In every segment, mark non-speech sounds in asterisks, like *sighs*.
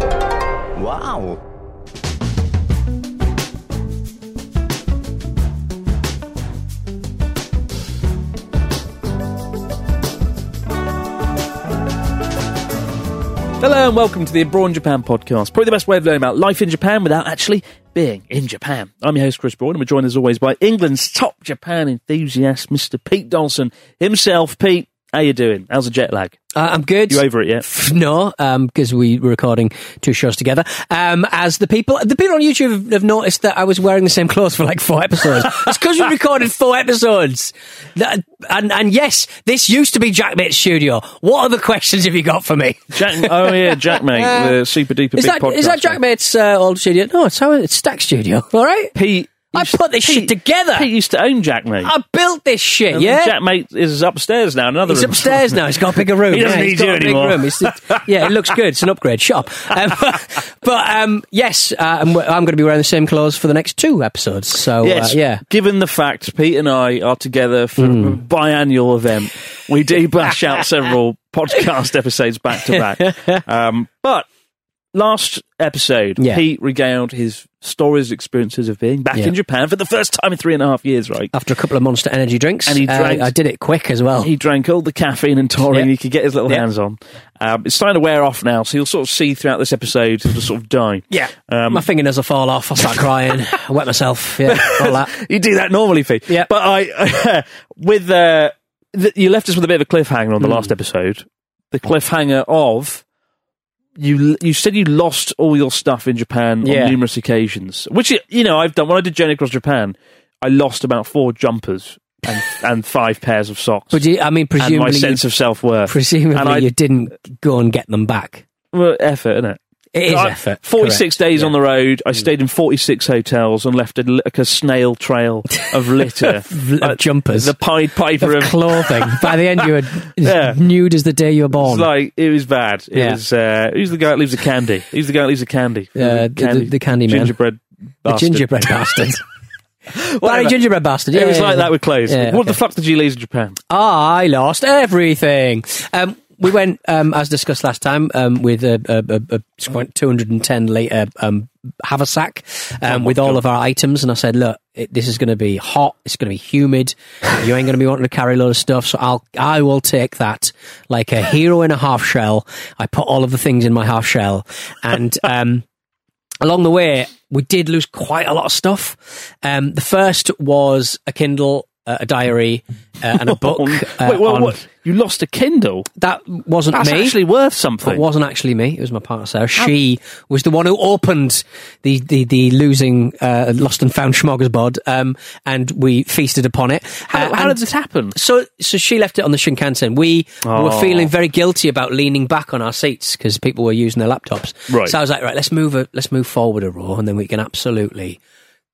Wow! Hello and welcome to the Abroad Japan podcast. Probably the best way of learning about life in Japan without actually being in Japan. I'm your host, Chris Broad, and we're joined as always by England's top Japan enthusiast, Mr. Pete Dawson himself. Pete, how you doing? How's the jet lag? Uh, I'm good. You over it yet? No, because we were recording two shows together. Um, as the people, the people on YouTube have, noticed that I was wearing the same clothes for like four episodes. *laughs* It's because we recorded four episodes. That- and, and yes, this used to be Jack Jackmate's studio. What other questions have you got for me? Jack, oh yeah, *laughs* Jack Jackmate, the super duper Is big that podcast. is that Jackmate's uh, old studio? No, it's how it's Stack Studio. *laughs* All right, Pete, I put this shit together. Pete used to own Jackmate. I built this shit. And yeah, Jackmate is upstairs now. Another He's room. upstairs now. He's got a bigger room. *laughs* He doesn't yeah, need he's got you anymore. room. It's- yeah, it looks good. It's an upgrade. Shop. Um, *laughs* but um, yes, uh, I'm, I'm going to be wearing the same clothes for the next two episodes. So Yes, uh, yeah. Given the fact Pete and I are together for Hmm. a biannual event, we do bash out several *laughs* podcast episodes back to back. Um, but last episode, Yeah. Pete regaled his stories, experiences of being back Yeah. in Japan for the first time in three and a half years. Right, After a couple of Monster Energy drinks, And he uh, drank- I did it quick as well. he drank all the caffeine and taurine Yeah. he could get his little hands on. Um, it's starting to wear off now, so you'll sort of see throughout this episode he'll just sort of die. yeah, Um, my fingernails will fall off. I start *laughs* crying. I wet myself. Yeah, all that. *laughs* you do that normally, Pete. Yeah. But I, *laughs* with uh, th- you left us with a bit of a cliffhanger on the Hmm. last episode. The cliffhanger of you. You said you lost all your stuff in Japan Yeah. on numerous occasions, which you know I've done. When I did Journey Across Japan, I lost about four jumpers and *laughs* and five pairs of socks. But you, I mean, and my presumably, sense you, of self worth. presumably and I- you didn't go and get them back. Well, effort, isn't it? It is I- effort. 46 correct. days Yeah. on the road. I stayed in 46 hotels and left a, like a snail trail of *laughs* litter. Of Uh, jumpers. The Pied Piper of of. clothing. *laughs* By the end, you were *laughs* Yeah. nude as the day you were It's born. like it was bad. It Yeah. was. Uh, who's the guy that leaves the candy? Who's the guy that leaves the candy? Uh, the- the candy man. gingerbread. the gingerbread bastard. Barry Gingerbread Bastard. Yeah, it was yeah, like yeah. that with clothes. Yeah, What okay. the fuck did you lose in Japan? I lost everything. Um, we went, um, as discussed last time, um, with a, a, a, a 210 litre um, haversack um, with all of our items. And I said, look, it, this is going to be hot. It's going to be humid. You ain't going to be wanting to carry a load of stuff. So I'll, I will take that like a hero in a half shell. I put all of the things in my half shell. And, um, *laughs* along the way, we did lose quite a lot of stuff. Um, the first was a Kindle, a diary, uh, and a *laughs* book. Uh, Wait, well, on- what? You lost a Kindle? That wasn't That's me. actually worth something. It wasn't actually me. It was my partner Sarah. She was the one who opened the the, the losing uh, lost and found smorgasbord, um, and we feasted upon it. How, Uh, how did this happen? So so she left it on the Shinkansen. We were Oh. feeling very guilty about leaning back on our seats because people were using their laptops. Right. So I was like, right, let's move a, let's move forward a row, and then we can absolutely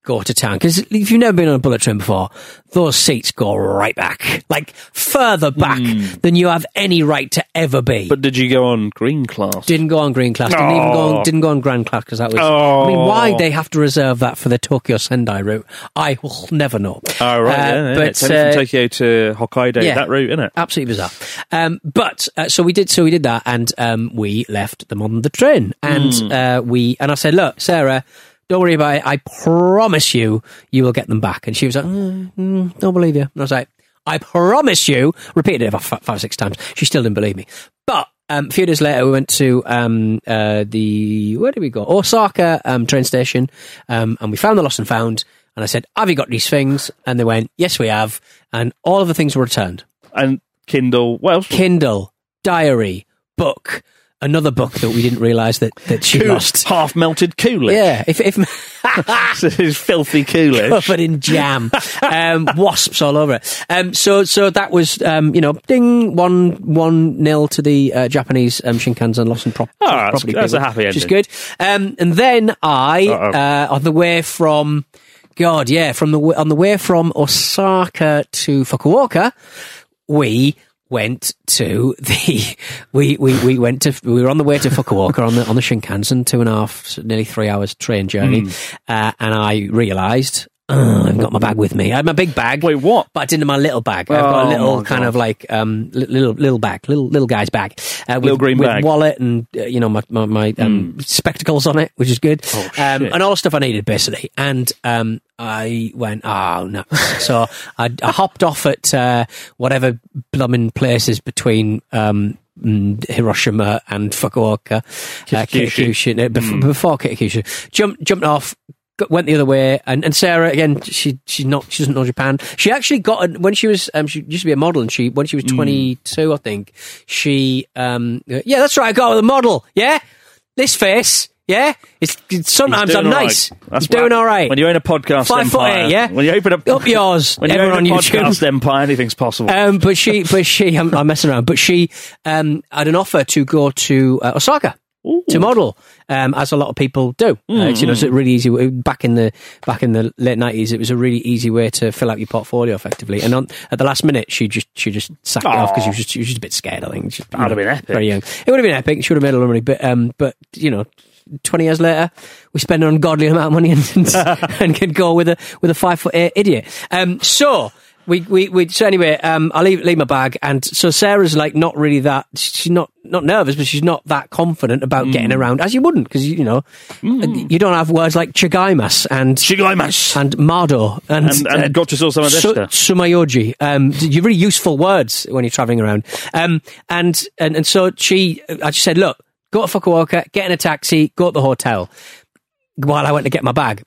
go to town. Because if you've never been on a bullet train before, those seats go right back, like further back than you have any right to ever be. But did you go on green class? Didn't go on green class. Didn't even go Oh. on, didn't go on grand class because that was. Oh. I mean, Oh. why they have to reserve that for the Tokyo Sendai route, I will never know. Oh right, Uh, yeah, yeah. but It's uh, from Tokyo to Hokkaido, yeah. that route, isn't it? absolutely bizarre. Um, but uh, so we did. So we did that, and um, we left them on the train, and uh, we and I said, look, Sarah. Don't worry about it. I promise you, you will get them back. And she was like, mm, mm, "Don't believe you." And I was like, "I promise you." Repeated it about five, five, six times. She still didn't believe me. But um, a few days later, we went to um, uh, the where did we go? Osaka um, train station, um, and we found the lost and found. And I said, "Have you got these things?" And they went, "Yes, we have." And all of the things were returned: And Kindle. What else? Kindle, diary, book, another book that we didn't realise that that she Cool- lost. Half melted Coolidge. Yeah, if if *laughs* His filthy Coolidge. covered in jam, um, wasps all over it. Um, so, so that was, um, you know, ding one one nil to the uh, Japanese um, Shinkansen loss and prop- Oh, that's- property. that's people, a happy which is ending. good. Um, and then I, uh, on the way from, God, yeah, from the w- on the way from Osaka to Fukuoka, we went to the *laughs* we, we, we went to we were on the way to Fukuoka on the on the Shinkansen two and a half nearly three hours train journey Hmm. uh, and I realised oh, I've got my bag with me I had my big bag Wait, what? but I didn't have my little bag I've got a Oh, little my kind God. of like um li- little little bag little little guy's bag uh, with, Little green with bag. Hmm. wallet and uh, you know my my, my um, spectacles on it which is good Oh, um, shit. and all the stuff I needed basically and um I went, oh no. *laughs* so I, I hopped off at uh, whatever blooming places between um, mm, Hiroshima and Fukuoka, uh, Kitakyushu. Kitakyushu, no, bef- Mm. before Kitakyushu. Jumped, jumped off. Went the other way, and, and Sarah again. She she's not she doesn't know Japan. She actually got when she was um, she used to be a model, and she when she was Mm. twenty two, I think she um yeah that's right. I got with a model. Yeah, this face. Yeah, it's, it's sometimes I'm nice. right. That's I'm doing all right. When you own a podcast Five foot empire, eight, yeah? When you open a Up yours, *laughs* when you own a on YouTube. podcast empire, anything's possible. Um, but she, but she, I'm, I'm messing around. But she um, had an offer to go to uh, Osaka to model, um, as a lot of people do. Uh, it's, you know, it's a really easy. way- Back in the back in the late nineties, it was a really easy way to fill out your portfolio effectively. And on, at the last minute, she just she just sacked it off because she was just she was just a bit scared. I think She- That'd have been epic. Very young. It would have been epic. She would have made a lot of money. But um, but you know. 20 years later, we spend an ungodly amount of money and, and, *laughs* and can go with a, with a five foot eight idiot. Um, so, we, we, we, so anyway, um, I leave, leave my bag. And so Sarah's like not really that, she's not, not nervous, but she's not that confident about getting Mm. around as you wouldn't, because you, you know, you don't have words like chigaimas and, Shigaimas. and mardo and, And- and uh, gochiso samadeshita. su- sumayoji. Um, you're really useful words when you're traveling around. Um, and, and, and so she, I just said, look, go to Fukuoka, get in a taxi, go to the hotel while I went to get my bag.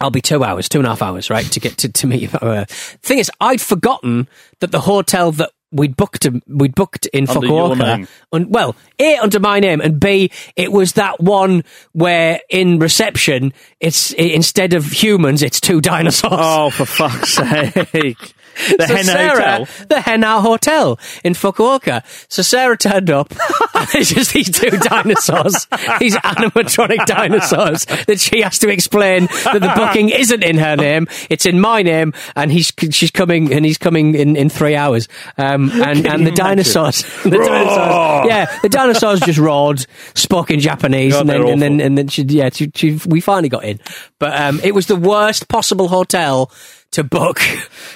I'll be two hours, two and a half hours, right, to get to, to meet you. Uh, thing is, I'd forgotten that the hotel that we'd booked we'd booked in Under Fukuoka, un, well, a under my name, and b it was that one where in reception it's instead of humans, it's two dinosaurs. oh, for fuck's *laughs* sake! *laughs* The so Sarah, Hotel. the Hotel in Fukuoka. So Sarah turned up, *laughs* and it's just these two *laughs* dinosaurs, these animatronic dinosaurs that she has to explain that the booking isn't in her name, it's in my name, and he's she's coming, and he's coming in, in three hours. Um, and and the dinosaurs, the dinosaurs, yeah, the dinosaurs just roared, spoke in Japanese, God, and then and then and then she, yeah, she, she, we finally got in, but um, it was the worst possible hotel to book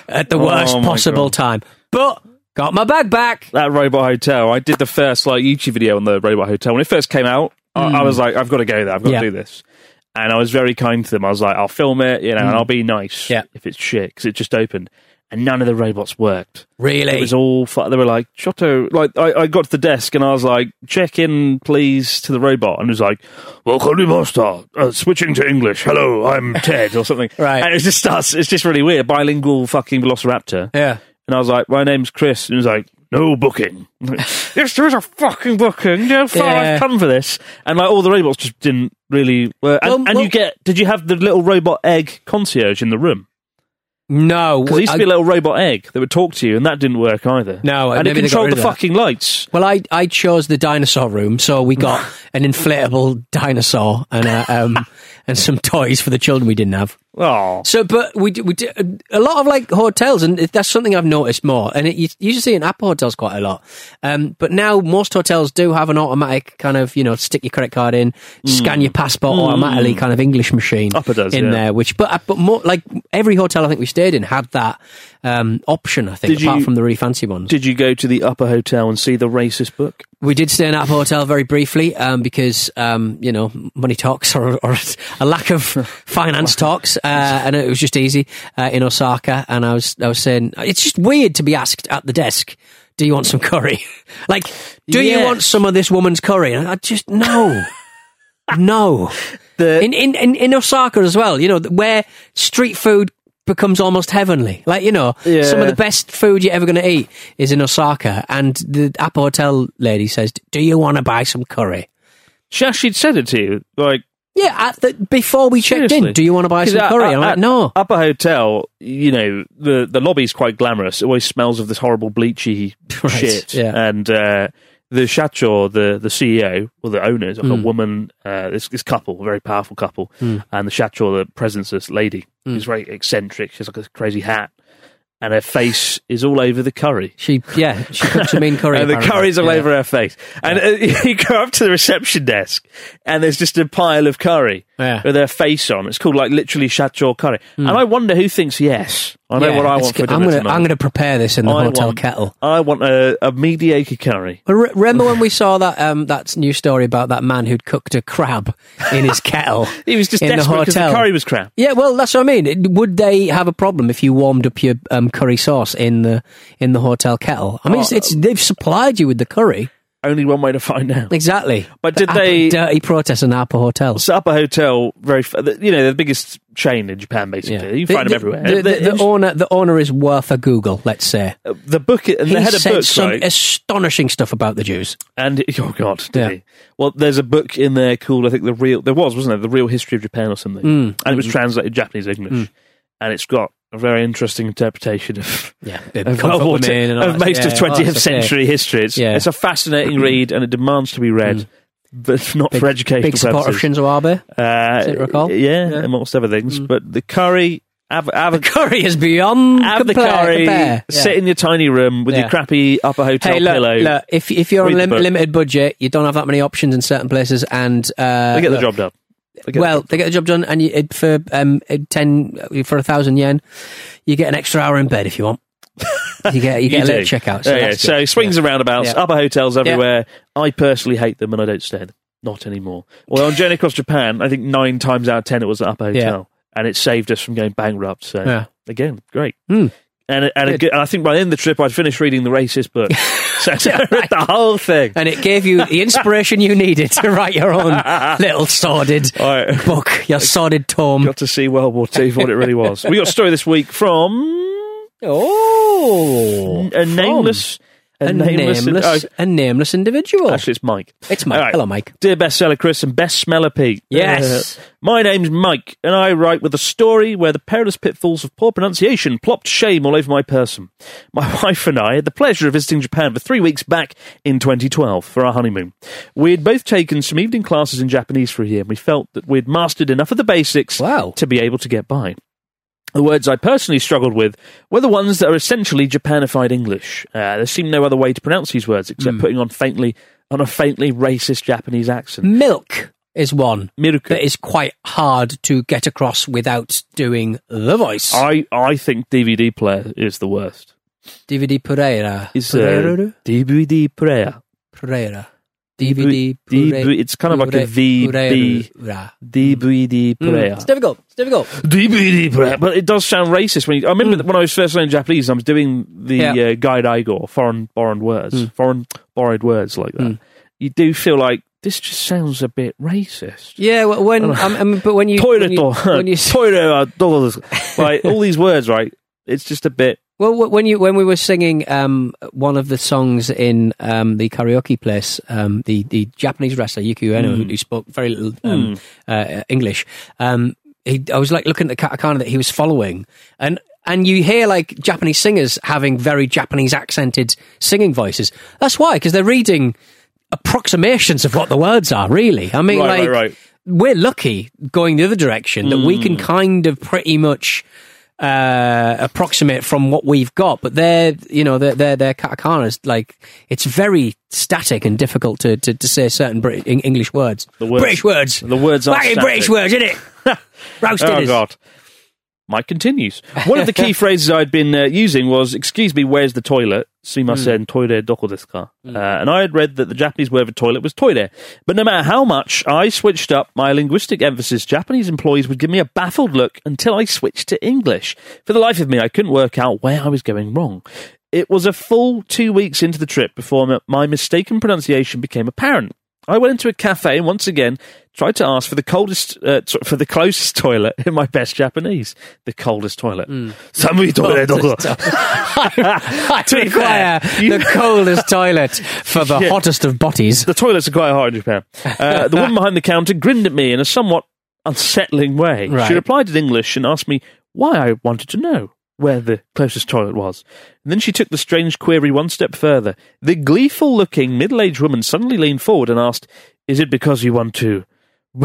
at the Oh, worst my possible God. time. But got my bag back. that robot hotel. I did the first like YouTube video on the robot hotel when it first came out. I, I was like, I've got to go there. I've got Hmm. Yeah. to do this. And I was very kind to them. I was like, I'll film it, you know, and I'll be nice Hmm. Yeah. if it's shit because it just opened, and none of the robots worked. Really? It was all. Fu- they were like, Shoto, Like, I, I got to the desk and I was like, check in, please, to the robot. And it was like, Welcome, master. Uh, switching to English. Hello, I'm *laughs* Ted, or something. Right. And it just starts. It's just really weird. Bilingual fucking Velociraptor. yeah. And I was like, my name's Chris. And he was like, no booking. *laughs* Yes, there is a fucking booking. You know far Yeah. I've come for this. And like all the robots just didn't really work. And, Well, and well- you get, did you have the little robot egg concierge in the room? No. There used to be a little robot egg that would talk to you, and that didn't work either. No, and it maybe they got controlled the fucking lights. well, I I chose the dinosaur room, so we got *laughs* an inflatable dinosaur and uh, um and some toys for the children we didn't have. Oh, So, but we do, we do, a lot of like hotels, and that's something I've noticed more. And it, you usually see in APA hotels quite a lot. Um, but now most hotels do have an automatic kind of you know stick your credit card in, scan your passport automatically kind of English machine APA does, in yeah. there. Which, but uh, but more like every hotel I think we stayed in had that um, option. I think Did apart you- from the really fancy ones. did you go to the APA hotel and see the racist book? We did stay in that hotel very briefly um, because um, you know money talks or, or *laughs* a lack of *laughs* finance talks, uh, and it was just easy uh, in Osaka. And I was I was saying it's just weird to be asked at the desk. do you want some curry? *laughs* like, do you want some of this woman's curry? And I just no, *laughs* no. The- in, in in in Osaka as well, you know, where street food becomes almost heavenly. Like you know, Yeah. some of the best food you're ever going to eat is in Osaka. And the APA Hotel lady says, "Do you want to buy some curry?" Shashid said it to you, like Yeah, the, before we checked Seriously? in, do you want to buy some at- curry? at- I'm like, at no. APA hotel, you know, the the lobby's quite glamorous. It always smells of this horrible bleachy *laughs* Right, shit. yeah. And uh, the Shacho, the the CEO or the owner, is like a Mm. woman. Uh, this this couple, a very powerful couple, and the Shacho, the president's this lady, Mm. who's very eccentric. She has like a crazy hat. And her face is all over the curry. She, yeah, she cooks a mean curry. *laughs* and the curry's all Yeah. over her face. And uh, *laughs* you go up to the reception desk, and there's just a pile of curry Yeah. with her face on. It's called like literally Shacho curry. And I wonder who thinks yes. I know Yeah, what I it's want for dinner I'm gonna, tonight. I'm going to prepare this in the I hotel want- kettle. I want a, a mediocre curry. Re- Remember when we saw that um, that new story about that man who'd cooked a crab in his kettle? *laughs* He was just in the desperate the hotel. curry was crap. Yeah, well, that's what I mean. It- Would they have a problem if you warmed up your um, curry sauce in the in the hotel kettle? I mean, it's, Oh. it's they've supplied you with the curry. Only one way to find out. Exactly. But The did APA- they- dirty protest in APA hotels? So APA Hotel, very you know the biggest chain in Japan. Basically, you The- find the, them everywhere. The, the, The- the owner, the owner is worth a Google. Let's say uh, the book and he they had a said book, some right? astonishing stuff about the Jews. And oh god, did Yeah. he? Well, there's a book in there called I think the real there was wasn't there the real history of Japan or something, Mm. and it was mm. translated Japanese English, mm. and it's got a very interesting interpretation of Yeah, *laughs* of, II, of most of 20th century history. It's Yeah. it's a fascinating read and it demands to be read, but not for educational Big support of purposes. Shinzo Abe. uh? Yeah, Yeah. Mm. amongst other things. But the curry. Have, have, a, Curry is beyond have the compare, curry. compare. Sit in your tiny room with Yeah. your crappy APA hotel Hey, look, pillow. look, if if you're on the lim- limited budget, you don't have that many options in certain places, and uh, they get the job done. They Well, they get the job done, and you, for um ten for a thousand yen, you get an extra hour in bed if you want. *laughs* You get you get a little checkout. So, Yeah, yeah. so swings Yeah. and roundabouts, Yeah. APA hotels everywhere. I personally hate them and I don't stay them. Not anymore. Well, on Journey Across Japan, I think nine times out of ten it was an APA hotel. And it saved us from going bankrupt. So, again, great. Hmm. And, and, and I think by the end of the trip, I'd finished reading the racist book. *laughs* so I *laughs* read the whole thing. and it gave you the inspiration you needed to write your own *laughs* little sordid right. book, your sordid tome. Got to see World War II for what it really was. We got a story this week from Oh, a nameless, a nameless, oh, a nameless individual. actually, it's Mike. it's Mike. Right. Hello, Mike. Dear bestseller Chris and best smeller Pete. Yes. Uh, my name's Mike, and I write with a story where the perilous pitfalls of poor pronunciation plopped shame all over my person. My *laughs* wife and I had the pleasure of visiting Japan for three weeks back in 2012 for our honeymoon. We had both taken some evening classes in Japanese for a year, and we felt that we'd mastered enough of the basics Wow. to be able to get by. The words I personally struggled with were the ones that are essentially Japanified English. Uh, there seemed no other way to pronounce these words except putting on faintly on a faintly racist Japanese accent. Milk is one Miruku. that is quite hard to get across without doing the voice. I, I think DVD player is the worst. DVD Pereira. It's uh, Pereira? DVD player. Pereira. DVD DVD it's kind of like a VB. DVD Mm. It's difficult. It's difficult. DVD player, but it does sound racist. When you, I remember that when I was first learning Japanese, I was doing the Mm. Yeah. Mm. uh, gairaigo, foreign borrowed words, foreign borrowed words like that. You do feel like this just sounds a bit racist. Yeah, well, when *laughs* um, mean, but when you Toilet when you, *laughs* when you toilet door, like *laughs* all these words, right? It's just a bit. Well when you when we were singing um, one of the songs in um, the karaoke place, um, the the Japanese wrestler Yuki Ueno, who, who spoke very little um, uh, English, um, he, I was like looking at the katakana that he was following, and and you hear like Japanese singers having very Japanese accented singing voices. That's why, because they're reading approximations of what the words are. Really, I mean, Right, right, like right. we're lucky going the other direction that we can kind of pretty much uh, approximate from what we've got, but they're you know their their their katakana's like it's very static and difficult to to, to say certain Brit- English words. The words- British words, the words are. British words, isn't it? *laughs* Oh God. Mike continues. One of the key *laughs* phrases I'd been uh, using was "Excuse me, where's the toilet?" Sumimasen, toire doko desu ka? Uh, and I had read that the Japanese word for toilet was toire. But no matter how much I switched up my linguistic emphasis, Japanese employees would give me a baffled look until I switched to English. For the life of me, I couldn't work out where I was going wrong. It was a full two weeks into the trip before my mistaken pronunciation became apparent. I went into a cafe and once again tried to ask for the coldest, uh, t- for the closest *laughs* toilet in my best Japanese. The coldest toilet. Samui *laughs* toilet. *laughs* To require the coldest toilet for the Yeah. hottest of bodies. The toilets are quite hot in Japan. Uh, the woman behind the counter grinned at me in a somewhat unsettling way. Right. She replied in English and asked me why I wanted to know where the closest toilet was. And then she took the strange query one step further. The gleeful looking middle aged woman suddenly leaned forward and asked, Is it because you want to *laughs*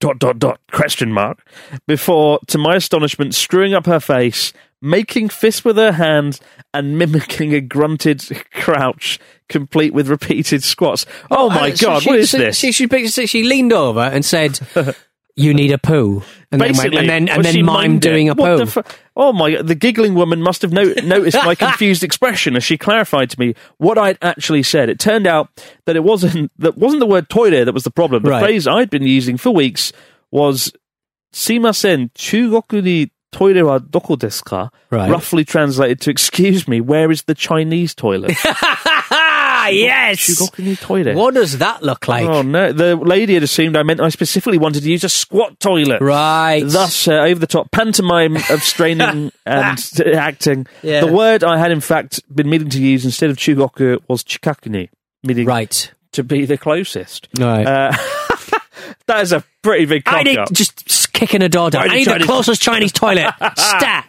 dot dot dot question mark before to my astonishment screwing up her face making fists with her hands and mimicking a grunted *laughs* crouch complete with repeated squats oh my Uh, god she- what is this she, she, she leaned over and said, *laughs* "You need a poo," and then, Basically, and then and then mime doing a poo. fu- oh my! The giggling woman must have no- noticed my *laughs* confused expression as she clarified to me what I'd actually said. It turned out that it wasn't that wasn't the word toilet that was the problem. The Right. phrase I'd been using for weeks was "simasen chugoku ni toire wa doko desu ka?" Roughly translated to "Excuse me, where is the Chinese toilet?" *laughs* Ah, yes. Chugoku ni toilet. What does that look like? Oh no! The lady had assumed I meant I specifically wanted to use a squat toilet. Right. Thus, uh, over the top pantomime of straining *laughs* and acting. Yeah. The word I had, in fact, been meaning to use instead of chugoku was chikakuni, meaning right. to be the closest. Right. Uh, *laughs* that is a pretty big cock I need up. just kicking a door down. I need the to- closest Chinese toilet. *laughs* Stat.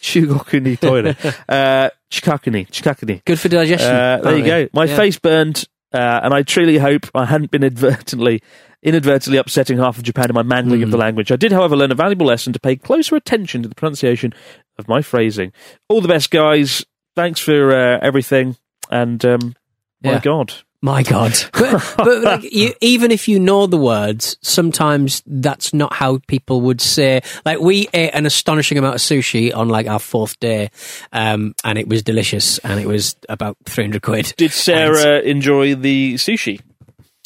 Chugoku ni toilet. *laughs* uh, chikakuni, chikakuni. Good for digestion. Uh, there you go. My Yeah. face burned, uh, and I truly hope I hadn't been inadvertently, inadvertently upsetting half of Japan in my mangling Hmm. of the language. I did, however, learn a valuable lesson to pay closer attention to the pronunciation of my phrasing. All the best, guys. Thanks for uh, everything, and um, my Yeah. God, My God. *laughs* But, but like, you, even if you know the words, sometimes that's not how people would say. Like, we ate an astonishing amount of sushi on like our fourth day, um, and it was delicious, and it was about 300 quid. did Sarah enjoy the sushi?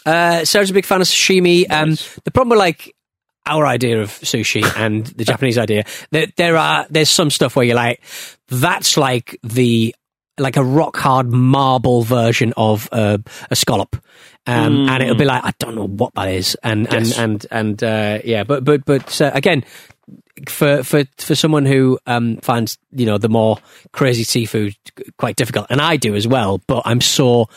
Uh, Sarah's a big fan of sashimi. Um, the problem with like our idea of sushi *laughs* and the Japanese idea, there, there are there's some stuff where you're like, that's like the like a rock hard marble version of uh, a scallop, um, and it'll be like I don't know what that is, and Yes. and and and uh, yeah, but but but uh, again. For for for someone who um, finds you know the more crazy seafood quite difficult, and I do as well, but I'm so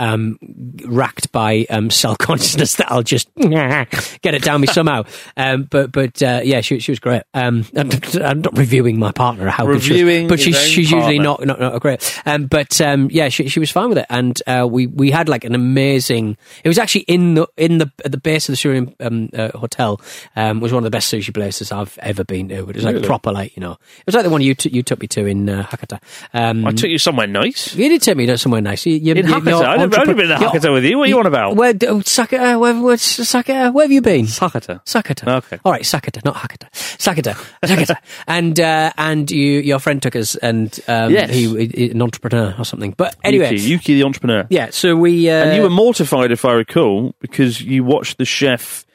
um, racked by um, self consciousness *laughs* that I'll just *laughs* get it down me somehow. Um, but but uh, yeah, she she was great. Um, I'm, I'm not reviewing my partner how good she was, but she's she's usually not not, not great. Um, but um, yeah, she she was fine with it, and uh, we we had like an amazing. It was actually in the in the at the base of the um, uh, hotel. Um, was one of the best sushi places I've ever been to. But it was like Really? proper like you know. It was like the one you t- you took me to in uh, Hakata. Um, I took you somewhere nice. you did take me to somewhere nice. You, you, In you- Hakata? I've only been to Hakata with you. What are you on about? Where, oh, Sakata, where, where, Sakata, where have you been? Sakata. Sakata. Okay. All right, Sakata, not Hakata. Sakata. Sakata. *laughs* and uh, and you, your friend took us, and um, Yes. he, he an entrepreneur or something. But anyway, Yuki, Yuki the entrepreneur. yeah. So we uh, And you were mortified, if I recall, because you watched the chef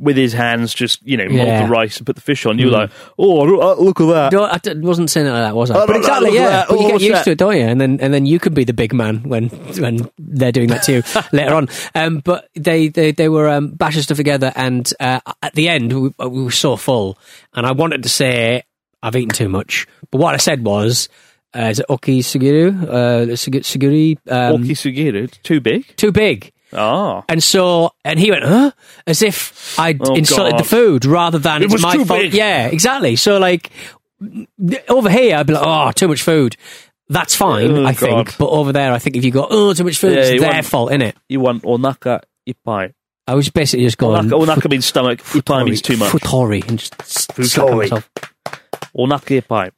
with his hands just, you know, mold the rice and put the fish on. You were like, oh, look- look at that. No, I d- wasn't saying it like that, was I? Oh, but no, exactly, yeah. But you Oh, get used that? to it, don't you? And then and then you can be the big man when when they're doing that to you *laughs* later on. Um, but they they they were um, bashing stuff together, and uh, at the end we, we were so full, and I wanted to say I've eaten too much, but what I said was. Uh, is it Oki Suguru? Uh, Sugi- Suguri? Um, Oki Sugiru, too big. Too big. Ah. And so, and he went, huh? As if I'd Oh, insulted God. the food rather than It was my too fault. big. Yeah, exactly. So, like, over here, I'd be like, oh, too much food. That's fine, Oh, I God. think. But over there, I think if you go, oh, too much food, Yeah, it's their want- fault, innit? You want onaka ipai. I was basically just going, Onaka, onaka means stomach, ipai means too much. Futori, and just Futori. Onaka ipai.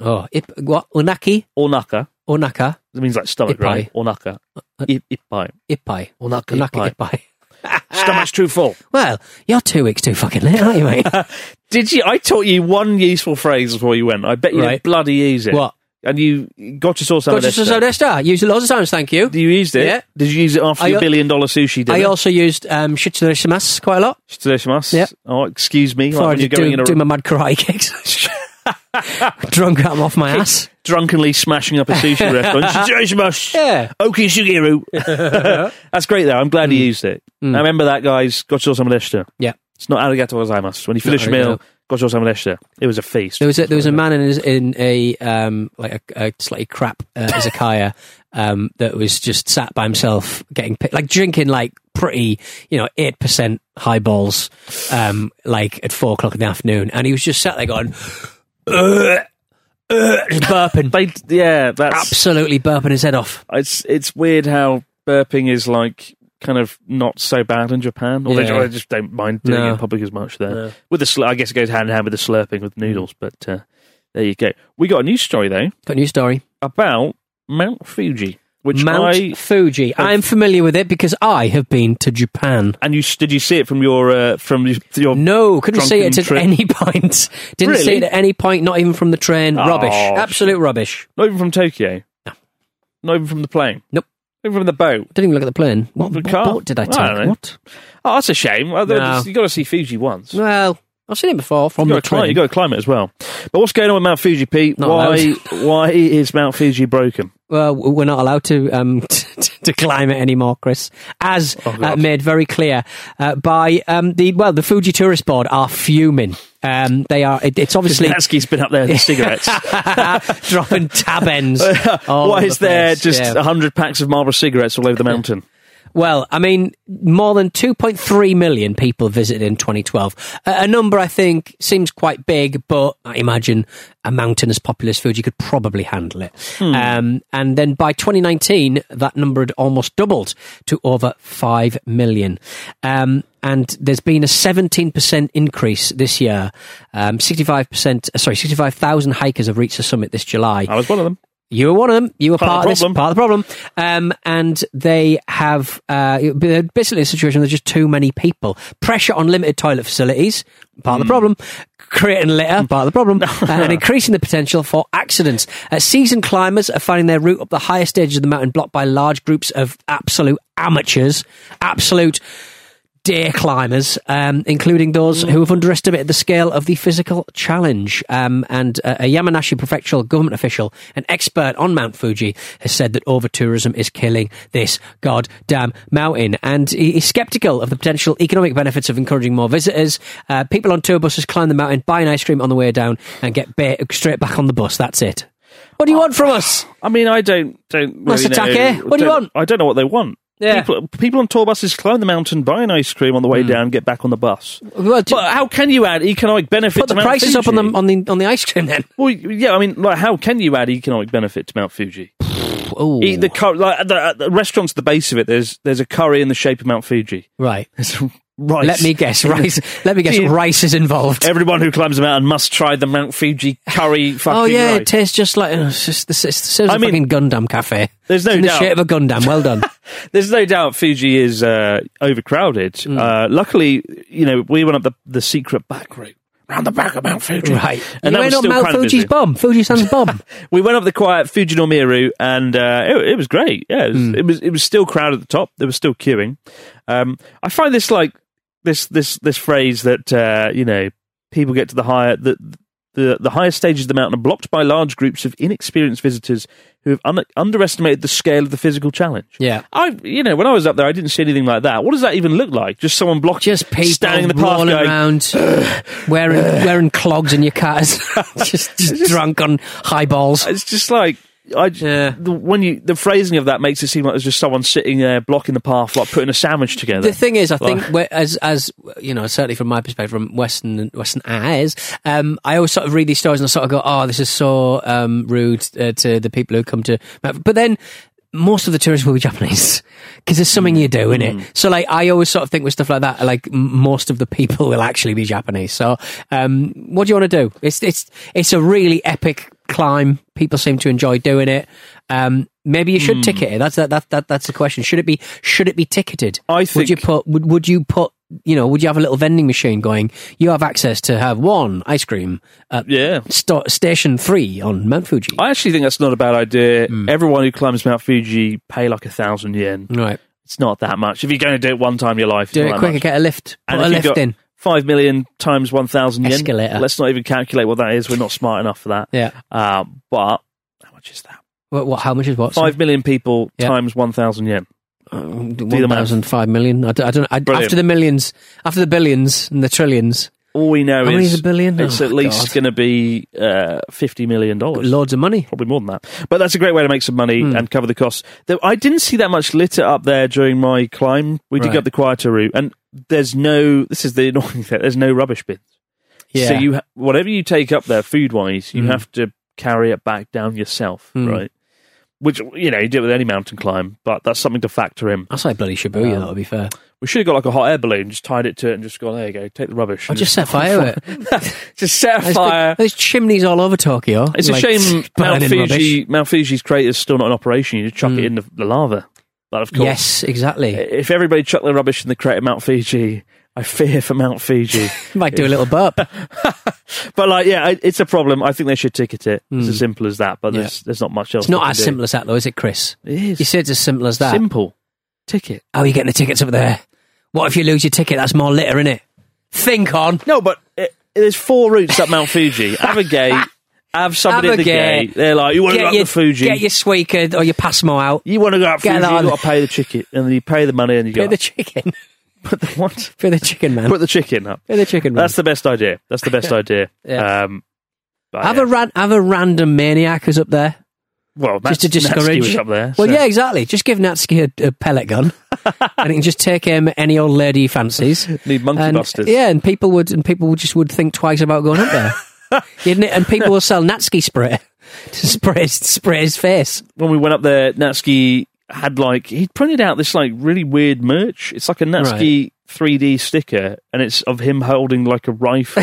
Oh, ip, what? Unaki? Onaka. Onaka? It means like stomach, Ipai. right? Onaka. I- Ipai. Ipai. Onaka Unaki, ipai. ipai. *laughs* Stomach's too full. Well, you're two weeks too fucking late, aren't you, mate? *laughs* Did you? I taught you one useful phrase before you went. I bet you Right. didn't bloody use it. what? And you got your sauce out Got of your so there, Used it loads of times, thank you. You used it? Yeah. Did you use it after I your al- billion dollar sushi dinner? I also used um, shitsurishima quite a lot. Shitsurishima. Yeah. Oh, excuse me. Like Before I when you're do, going in a do my mad karate kicks. *laughs* *laughs* Drunk I'm off my ass. Drunkenly smashing up a sushi *laughs* restaurant. Yeah. Oki Shigeru. *laughs* That's great though. I'm glad he used it. I remember that, guys. Gocho Samadeshita. Yeah. It's not arigato gozaimasu. When you finish a arigato. meal, gocho samadeshita. It was a feast. There was a, there was a man in his, in a um like a, a slightly crap uh, izakaya um that was just sat by himself getting like drinking like pretty you know eight percent highballs um like at four o'clock in the afternoon and he was just sat there going Just burping They, yeah, that's absolutely burping his head off. it's it's weird how burping is like kind of not so bad in Japan, or they, Yeah. they just don't mind doing No. it in public as much there. No. With the slur, I guess it goes hand in hand with the slurping with noodles, but uh, there you go. We got a news story though Got a new story. about Mount Fuji, which Mount I Fuji. I'm familiar with it because I have been to Japan. and you did you see it from your uh, from your, No, couldn't see it at trip? any *laughs* point. Didn't see it at any point, not even from the train. Oh, rubbish. shit. Absolute rubbish. Not even from Tokyo. No. Not even from the plane. Nope. Even from the boat. Didn't even look at the plane. What, The what boat did I I take? know. what? Oh, that's a shame. Well, No. You got to see Fuji once. Well, I've seen it before from got the to climb. train. You got to climb it as well. But what's going on with Mount Fuji, Pete? Not why? *laughs* why is Mount Fuji broken? Well, we're not allowed to um, *laughs* to climb it anymore, Chris, as Oh, uh, made very clear uh, by um, the well, the Fuji Tourist Board are fuming. Um, they are. It, it's obviously Natsuki's been up there with *laughs* cigarettes. dropping tab ends. all why is the there place. just Yeah. a hundred packs of Marlboro cigarettes all over the mountain? Well, I mean, more than 2.3 million people visited in 2012. A, a number I think seems quite big, but I imagine a mountain as populous Fuji could probably handle it. Um, and then by 2019, that number had almost doubled to over 5 million. Um, and there's been a 17% increase this year. Um, 65%, uh, sorry, 65,000 hikers have reached the summit this July. I was one of them. You were one of them. You were Part part, of the of this, problem. part of the problem. Um, and they have uh, basically a situation where there's just too many people. Pressure on limited toilet facilities, part of Hmm. the problem. Creating litter, part of the problem. *laughs* uh, and increasing the potential for accidents. Uh, seasoned climbers are finding their route up the highest stages of the mountain blocked by large groups of absolute amateurs, absolute day climbers, um, including those who have underestimated the scale of the physical challenge. Um, and uh, a Yamanashi prefectural government official, an expert on Mount Fuji, has said that over tourism is killing this goddamn mountain. And he's skeptical of the potential economic benefits of encouraging more visitors. Uh, people on tour buses climb the mountain, buy an ice cream on the way down, and get ba- straight back on the bus. That's it. What do you want from us? I mean, I don't don't really Master know. Take, what do you want? I don't know what they want. Yeah. People, people on tour buses climb the mountain, buy an ice cream on the way hmm. down, get back on the bus. Well, But how can you add economic benefit put to the Mount prices up on the on the on the ice cream then. Well, yeah, I mean, like, how can you add economic benefit to Mount Fuji? *sighs* Oh, Eat the, cur- like, the, the restaurant's at the base of it. There's there's a curry in the shape of Mount Fuji. right. There's rice. Let me guess. *laughs* Rice. Let me guess. Yeah. Rice is involved. Everyone who climbs the mountain must try the Mount Fuji curry. *laughs* Fucking Oh yeah, rice. it tastes just like uh, it's just the it's, it's I a mean- fucking Gundam cafe. There's no It's in the doubt. shape of a Gundam. Well done. *laughs* There's no doubt Fuji is uh, overcrowded. Mm. Uh, luckily, you know, we went up the, the secret back route round the back of Mount Fuji. right. And you that went up still Mount kind Fuji's busy. bum. Fuji-san's bum. We went up the quiet Fuji no Miru, and uh, it, it was great. Yeah, it was, Hmm. it was it was still crowded at the top. There was still queuing. Um, I find this like this this this phrase that uh, you know people get to the higher the the the highest stages of the mountain are blocked by large groups of inexperienced visitors who have un- underestimated the scale of the physical challenge. Yeah. I you know when I was up there, I didn't see anything like that. What does that even look like? Just someone blocking, Just people standing in the path, going, around, wearing *laughs* wearing clogs in your cars, *laughs* just, just drunk on highballs. It's just like I Yeah. the, when you the phrasing of that makes it seem like there's just someone sitting there blocking the path, like putting a sandwich together. The thing is, I think Like- we're- as as you know, certainly from my perspective, from Western Western eyes, um, I always sort of read these stories and I sort of go, "Oh, this is so um, rude uh, to the people who come to." But then most of the tourists will be Japanese *laughs* because there's something you do in Mm. it. So, like, I always sort of think with stuff like that, like most of the people will actually be Japanese. So, um, what do you want to do? It's it's it's a really epic climb. People seem to enjoy doing it. Um, maybe you should ticket it. That's that, that that that's the question. Should it be should it be ticketed? I would you put would would you put you know would you have a little vending machine going? You have access to have one ice cream at yeah. sto- station three on Mount Fuji. I actually think that's not a bad idea. Hmm. Everyone who climbs Mount Fuji pay like a thousand yen. right, It's not that much. If you're going to do it one time in your life, do it quicker. much. Get a lift. Put And a lift got in. Five million times one thousand yen. Escalator. Let's not even calculate what that is. We're not smart enough for that. Yeah. Uh, but how much is that? What? what how much is what? Five million people Yeah. times one thousand yen. One thousand five million. I don't. I don't I, after the millions, after the billions and the trillions, All we know How is a billion? It's Oh, at least going to be uh, fifty million dollars. loads of money. Probably more than that. But that's a great way to make some money Hmm. and cover the costs. Though I didn't see that much litter up there during my climb. We did Right. go up the quieter route, and there's no. This is the annoying thing. There's no rubbish bins. Yeah. So you, ha- whatever you take up there, food wise, you Mm. have to carry it back down yourself, Mm. right? Which you know you do it with any mountain climb, but that's something to factor in. That's like bloody Shibuya. Um, that would be fair. We should have got like a hot air balloon, just tied it to it, and just gone. There you go, take the rubbish. I just set fire to it. *laughs* just set a There's, fire. there's chimneys all over Tokyo. It's a shame *laughs* Mount Fuji, rubbish. Mount Fuji's crater's still not in operation. You just chuck Mm. it in the, the lava. But of course, Yes, exactly. if everybody chucked their rubbish in the crater at Mount Fiji, I fear for Mount Fiji. *laughs* Might do a little burp. but like, yeah, it's a problem. I think they should ticket it. It's Mm. as simple as that. But Yeah. there's there's not much else. It's not as do. simple as that, though, is it, Chris? It is You said it's as simple as that. simple. Ticket. How are you getting the tickets up there? What if you lose your ticket? That's more litter, innit? Think on. No, but it, there's four routes up Mount Fuji. Have a gate. Have somebody Have at the gate. gate. They're like, you want to go up your, the Fuji? get your Suica or your Pasmo out. you want to go up Get Fuji? You got to pay the ticket, and then you pay the money, and you Pay go the chicken. *laughs* put the what? Pay the chicken, man. Put the chicken up. Pay the chicken, man. That's the best idea. That's the best idea. Yeah. Um, but have yeah. a ran- have a random maniac who's up there. Well, just to discourage- up there. Well, so- yeah, exactly. Just give Natsuki a, a pellet gun, *laughs* and he can just take him any old lady he fancies. *laughs* Need monkey and, busters. Yeah, and people would and people would just would think twice about going up there. *laughs* Isn't it? And people will sell Natsuki spray to spray his, spray his face. When we went up there, Natsuki had like he printed out this like really weird merch. It's like a Natsuki 3D sticker, and it's of him holding like a rifle,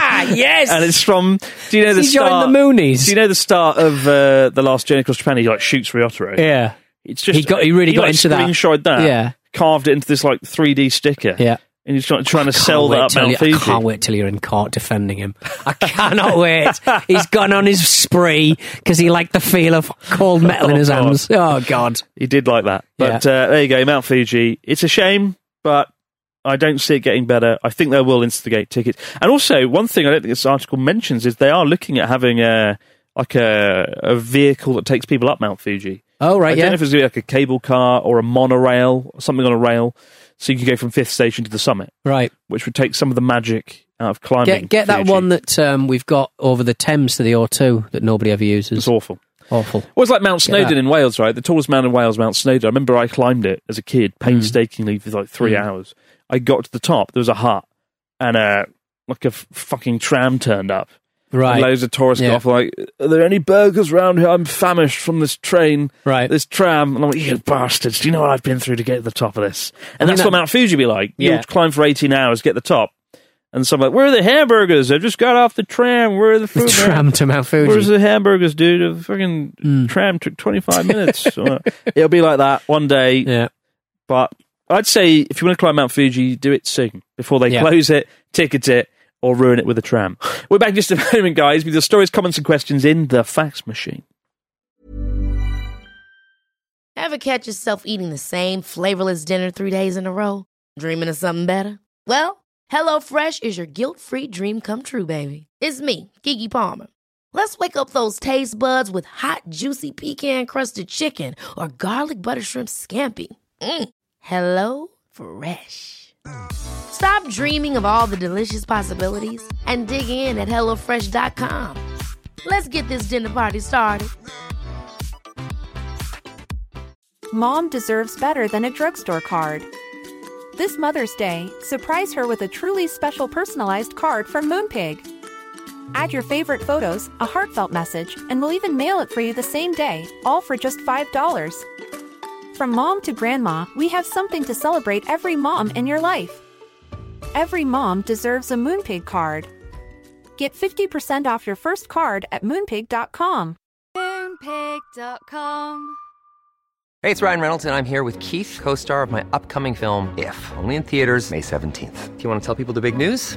Ah, *laughs* yes. and it's from. Do you know the he start? the Moonies. Do you know the start of uh, the last Journey Across Japan? He like shoots Ryotaro. yeah, It's just He got- he really got like, into that. Screenshot that. Yeah. carved it into this like 3D sticker. yeah. and he's trying, trying to sell that up Mount Fiji. I can't wait till you're in court defending him. I cannot wait. *laughs* He's gone on his spree because he liked the feel of cold metal in *laughs* his Oh, God. hands. Oh God! He did like that. But uh, there you go, Mount Fuji. It's a shame, but I don't see it getting better. I think they will instigate tickets. And also, one thing I don't think this article mentions is they are looking at having a like a, a vehicle that takes people up Mount Fuji. Oh right, I right, don't know if it's gonna be like a cable car or a monorail, or something on a rail, so you can go from fifth station to the summit, Right. which would take some of the magic out of climbing. Get get that Fuji. one that um, we've got over the Thames to the O2 that nobody ever uses. It's awful. Awful. Well, it's like Mount Snowdon in Wales, right? The tallest mountain in Wales, Mount Snowdon. I remember I climbed it as a kid, painstakingly for like three Mm. hours. I got to the top. There was a hut, and uh, like a f- fucking tram turned up. Right. And loads of tourists Yeah. got off like, "Are there any burgers around here? I'm famished from this train, Right. this tram." And I'm like, "You bastards! Do you know what I've been through to get to the top of this?" And I mean, that's what Mount Fuji be like. Yeah. You'll climb for 18 hours, get the top, and so I'm like, "Where are the hamburgers? I just got off the tram. Where are the the food?" tram to Mount Fuji. Where's the hamburgers, dude? The fucking Mm. tram took 25 *laughs* minutes. It'll be like that one day. yeah. But I'd say if you want to climb Mount Fuji, do it soon before they Yeah. close it, ticket it, or ruin it with a tram. We're back just a *laughs* moment, guys, with your stories, comments, and questions in the fax machine. Ever catch yourself eating the same flavorless dinner three days in a row? Dreaming of something better? Well, HelloFresh is your guilt free dream come true, baby. It's me, Keke Palmer. Let's wake up those taste buds with hot, juicy pecan crusted chicken or garlic butter shrimp scampi. Mm. Hello Fresh. Stop dreaming of all the delicious possibilities and dig in at HelloFresh.com. Let's get this dinner party started. Mom deserves better than a drugstore card. This Mother's Day, surprise her with a truly special personalized card from Moonpig. Add your favorite photos, a heartfelt message, and we'll even mail it for you the same day, all for just $5. From mom to grandma, we have something to celebrate every mom in your life. Every mom deserves a Moonpig card. Get 50% off your first card at moonpig.com. Moonpig.com. Hey, it's Ryan Reynolds, and I'm here with Keith, co star of my upcoming film, If, only in theaters, May 17th. Do you want to tell people the big news?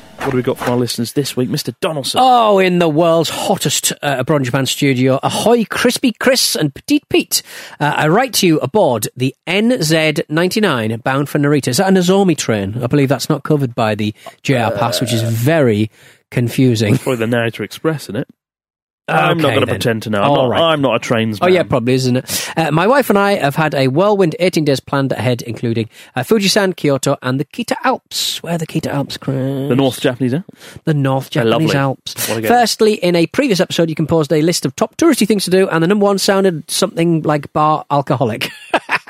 What do we got from our listeners this week, Mr. Donaldson? Oh, in the world's hottest uh, in Japan studio, ahoy, Crispy Chris and Petite Pete. Uh, I write to you aboard the NZ99 bound for Narita. Is that a Nozomi train? I believe that's not covered by the JR Pass, which is very confusing. Probably the Narita Express, isn't it? I'm not going to pretend to know. I'm, not, right. I'm not a trains Oh yeah, probably isn't it? Uh, my wife and I have had a whirlwind 18 days planned ahead, including uh, Fujisan, Kyoto, and the Kita Alps. Where are the Kita Alps, Chris? The North Japanese, eh? the North Japanese. Alps. Firstly, in a previous episode, you composed a list of top touristy things to do, and the number one sounded something like bar alcoholic. *laughs*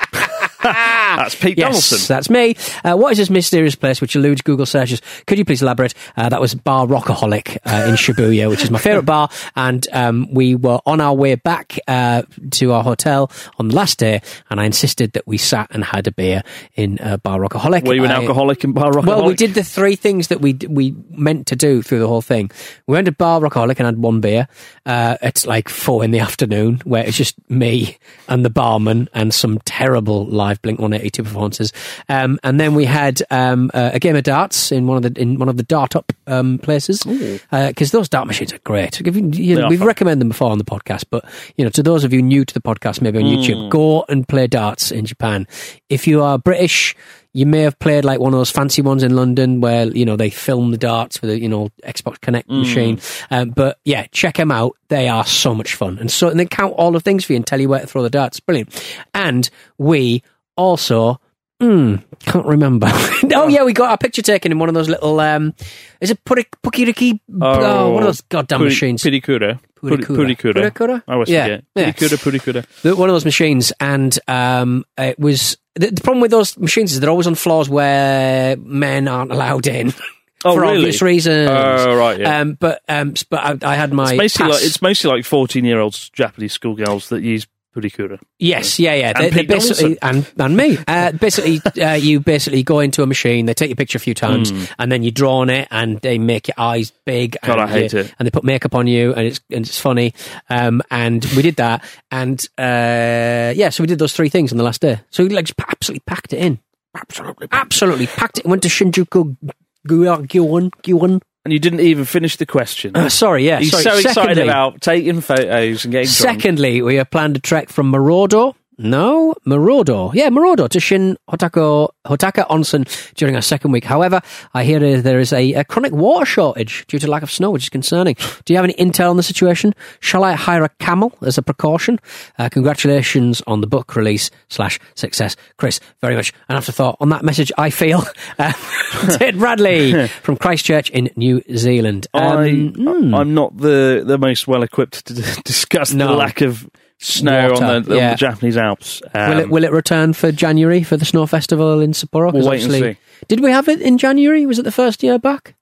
*laughs* That's Pete yes, Donaldson. that's me. Uh, what is this mysterious place which eludes Google searches? Could you please elaborate? Uh, that was Bar Rockaholic uh, in Shibuya, which is my favourite bar, and um, we were on our way back uh, to our hotel on the last day, and I insisted that we sat and had a beer in uh, Bar Rockaholic. Were you an I- alcoholic in Bar Rockaholic? well, we did the three things that we we meant to do through the whole thing. We went to Bar Rockaholic and had one beer. Uh, it's like four in the afternoon, where it's just me and the barman and some terrible live Blink One Eighty Two performances. Um, and then we had um, uh, a game of darts in one of the in one of the dart up um, places because those dart machines are great. If you- you know, are we've fun. recommended them before on the podcast, but you know, to those of you new to the podcast, maybe on Mm. YouTube, go and play darts in Japan. If you are British, you may have played like one of those fancy ones in London where you know they film the darts with a you know Xbox Kinect Mm. machine. Um, but yeah, check them out. They are so much fun, and so and they count all the things for you and tell you where to throw the darts. Brilliant. And we also. Hmm, can't remember. *laughs* oh yeah, we got our picture taken in one of those little. Um, is it puri- pukiriki? Oh, one of those goddamn Puri- machines. Purikura. Puri- Purikura. Purikura. Purikura? I always Yeah, forget. yeah. Purikura, Purikura. One of those machines, and um, it was the, the problem with those machines is they're always on floors where men aren't allowed in. Oh, for really? obvious reasons. Oh, right, yeah. Um, but um, but I, I had my It's mostly, pass- like, it's mostly like fourteen year olds Japanese schoolgirls that use Purikura. Yes, yeah, yeah. And They, basically and and me. *laughs* Uh, basically, uh, you basically go into a machine. They take your picture a few times, and then you draw on it, and they make your eyes big. God, and I hate you- it. And they put makeup on you, and it's and it's funny. Um, and we did that, and uh, yeah, so we did those three things on the last day. So we like just absolutely packed it in. Absolutely, absolutely packed it. Went to Shinjuku, Gyoen, Gyoen. And you didn't even finish the question. Uh, sorry, yeah. He's sorry. so excited Secondly- about taking photos and getting drunk. Secondly, we have planned a trek from Murodo. No, Murodo. Yeah, Murodo to Shin Hotako, Hotaka Onsen during our second week. However, I hear there is a, a chronic water shortage due to lack of snow, which is concerning. Do you have any intel on the situation? Shall I hire a camel as a precaution? Uh, congratulations on the book release slash success. Chris, very much an afterthought on that message, I feel. Uh, *laughs* Ted Bradley *laughs* from Christchurch in New Zealand. Um, I, I'm not the, the most well equipped to *laughs* discuss No. the lack of snow Water, on, the, on yeah. the Japanese Alps. Um, will it will it return for January for the snow festival in Sapporo? We'll wait and see. Did we have it in January? Was it the first year back?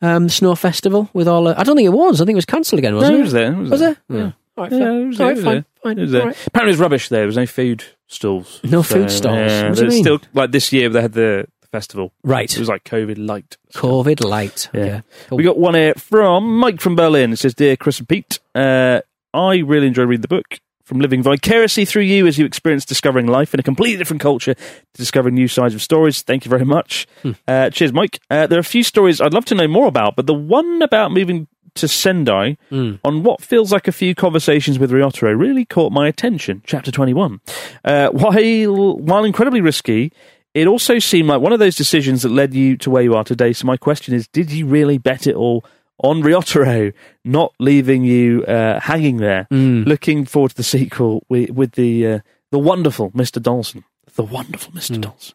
Um, the snow festival with all. The, I don't think it was. I think it was cancelled again. Wasn't No, it? it was there. It was Was there. Yeah. All right, Yeah, it was All there, right, it was fine, fine. It was there. right. Apparently, it was rubbish there. There was no food stalls. No food stalls? Yeah, What do you mean? Still, like this year, they had the, the festival. Right. It was like COVID light. COVID light. Yeah. Okay. Cool. We got one here from Mike from Berlin. It says, Dear Chris and Pete, uh, I really enjoy reading the book. From living vicariously through you as you experience discovering life in a completely different culture to discovering new sides of stories. Thank you very much. Hmm. Uh, cheers, Mike. Uh, there are a few stories I'd love to know more about, but the one about moving to Sendai Hmm. on what feels like a few conversations with Ryotaro really caught my attention. Chapter 21. Uh, while, while incredibly risky, it also seemed like one of those decisions that led you to where you are today. So my question is, did you really bet it all on Ryotaro, not leaving you uh, hanging there? Looking forward to the sequel with, with the uh, the wonderful Mr. Dawson. The wonderful Mr. Dawson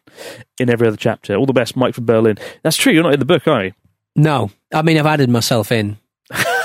in every other chapter. All the best, Mike from Berlin. That's true. You're not in the book, are you? No, I mean I've added myself in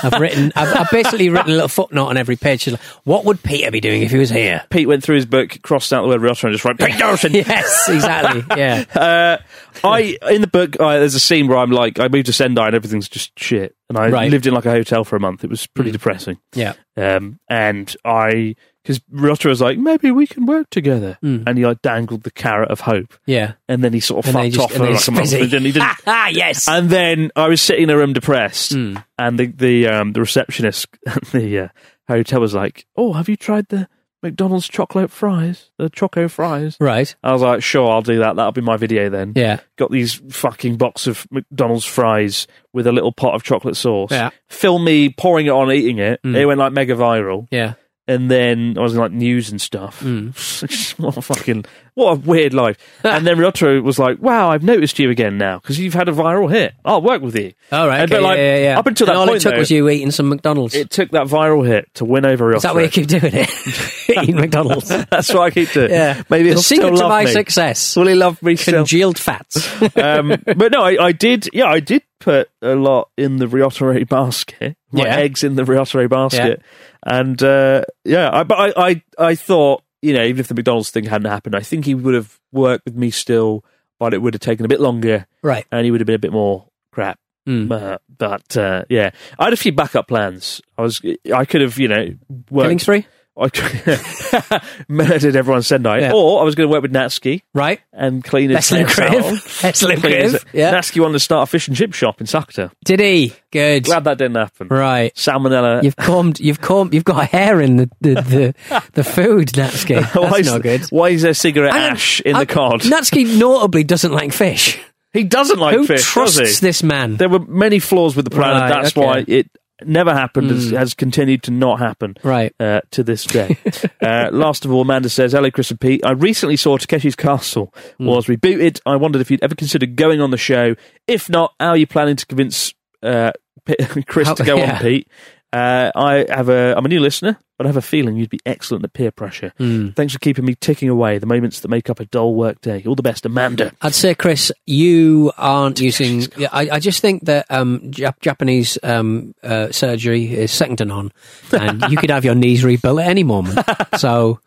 I've written, I've, I've basically written a little footnote on every page. She's like, what would Peter be doing if he was here? Pete went through his book, crossed out the word Riotta, and just wrote Pete *laughs* Dawson. yes, exactly. Yeah. *laughs* Uh, I in the book, I, there's a scene where I'm like, I moved to Sendai and everything's just shit, and I Right. lived in like a hotel for a month. It was pretty depressing. Yeah. Um, and I, because Riotta was like, maybe we can work together, Mm. and he like dangled the carrot of hope, Yeah. and then he sort of And fucked just- off and for like a month, and then he didn't. *laughs* Ah, yes. And then I was sitting in a room depressed, Mm. and the the um, the receptionist *laughs* at the uh, hotel was like, "Oh, have you tried the McDonald's chocolate fries? The choco fries?" right. I was like, "Sure, I'll do that. That'll be my video then." Yeah. Got these fucking box of McDonald's fries with a little pot of chocolate sauce. Yeah. Film me pouring it on, eating it. Mm. It went like mega viral. Yeah. And then I was in like news and stuff. *laughs* what a fucking what a weird life. *laughs* and then Ryotaro was like, "Wow, I've noticed you again now because you've had a viral hit. I'll work with you." All right. Okay, but, like, yeah, yeah, yeah. Up until And that all point, it took though, was you eating some McDonald's. it took that viral hit to win over Ryotaro. Is that why you keep doing it? *laughs* eating McDonald's. That's why I keep doing. Yeah. maybe the he'll secret still to love my me. success. Will he love me still? Congealed fats. um, but no, I, I did. Yeah, I did put a lot in the Ryotaro basket. My Yeah. eggs in the Ryotaro basket, and uh, yeah, I, but I, I, I thought you know, even if the McDonald's thing hadn't happened, I think he would have worked with me still, but it would have taken a bit longer, right. and he would have been a bit more crap. Mm. Uh, but uh, yeah, I had a few backup plans. I was, I could have, you know, worked. Killing spree. I *laughs* murdered everyone Sendai, Yeah. or I was going to work with Natsuki Right. and clean his That's lucrative. That's lucrative. Yeah. Natsuki wanted to start a fish and chip shop in Sakata. Did he? Good. Glad that didn't happen. Right. Salmonella. You've combed. You've combed. You've got hair in the the the, *laughs* the food, Natsuki. *laughs* why That's is, not good. Why is there cigarette And- ash in uh, the cod? Natsuki notably doesn't like fish. he doesn't like Who fish, trusts does he? this man? There were many flaws with the plan, Right, and that's okay. Why it never happened. Has, has continued to not happen. Right. Uh, to this day. *laughs* uh, last of all, Amanda says, Hello, Chris and Pete. I recently saw Takeshi's Castle Hmm. was rebooted. I wondered if you'd ever considered going on the show. If not, how are you planning to convince uh, *laughs* Chris How- to go *laughs* yeah. on, Pete? Uh, I have a, I'm a new listener, but I have a feeling you'd be excellent at peer pressure. Hmm. Thanks for keeping me ticking away the moments that make up a dull work day. All the best, Amanda. I'd say, Chris, you aren't using. Yeah, I, I just think that um, Jap- Japanese um, uh, surgery is second to none, and you could have your knees rebuilt at any moment. So,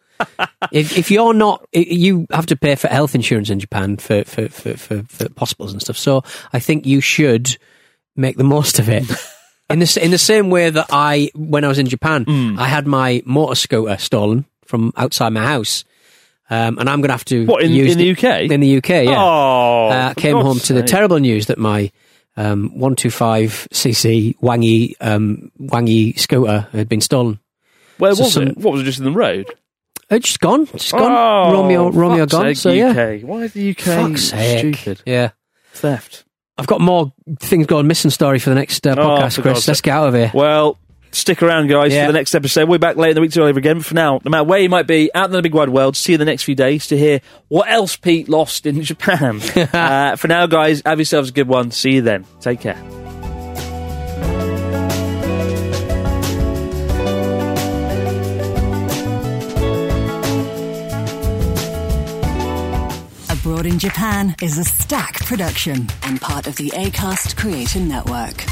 if if you're not, you have to pay for health insurance in Japan for for for, for, for hospitals and stuff. So, I think you should make the most of it. In the in the same way that I, when I was in Japan, Hmm. I had my motor scooter stolen from outside my house. Um, and I'm going to have to What, in- use in the UK? In the UK, yeah. Oh, Uh, came home to the terrible news that my um, 125cc wangy um, wangy scooter had been stolen. Where So was some- it? What was it just in the road? It's just gone. It's gone. Oh, Romeo, Romeo gone. sake, so yeah, UK. Why is the UK fuck's sake. stupid? Yeah, Theft. I've got more things going missing story for the next uh, Oh, podcast, for Chris. Let's get out of here. Well, stick around, guys, Yeah. for the next episode. We'll be back later in the week to over again. But for now, no matter where you might be, out in the big wide world, see you in the next few days to hear what else Pete lost in *laughs* Japan. *laughs* uh, for now, guys, have yourselves a good one. See you then. Take care. Abroad in Japan is Acast production and part of the ACAST Creator Network.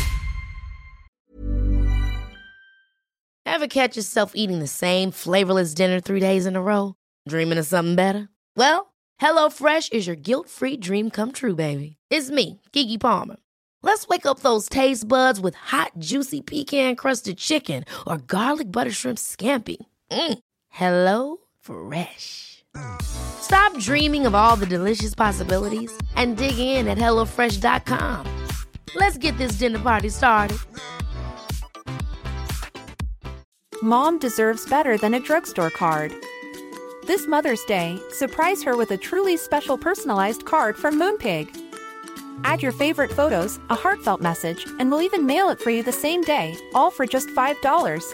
Ever catch yourself eating the same flavorless dinner three days in a row? Dreaming of something better? Well, HelloFresh is your guilt free dream come true, baby. It's me, Keke Palmer. Let's wake up those taste buds with hot, juicy pecan crusted chicken or garlic butter shrimp scampi. Mm. Hello Fresh. Stop dreaming of all the delicious possibilities and dig in at HelloFresh.com. Let's get this dinner party started. Mom deserves better than a drugstore card. This Mother's Day, surprise her with a truly special personalized card from Moonpig. Add your favorite photos, a heartfelt message, and we'll even mail it for you the same day, all for just $5.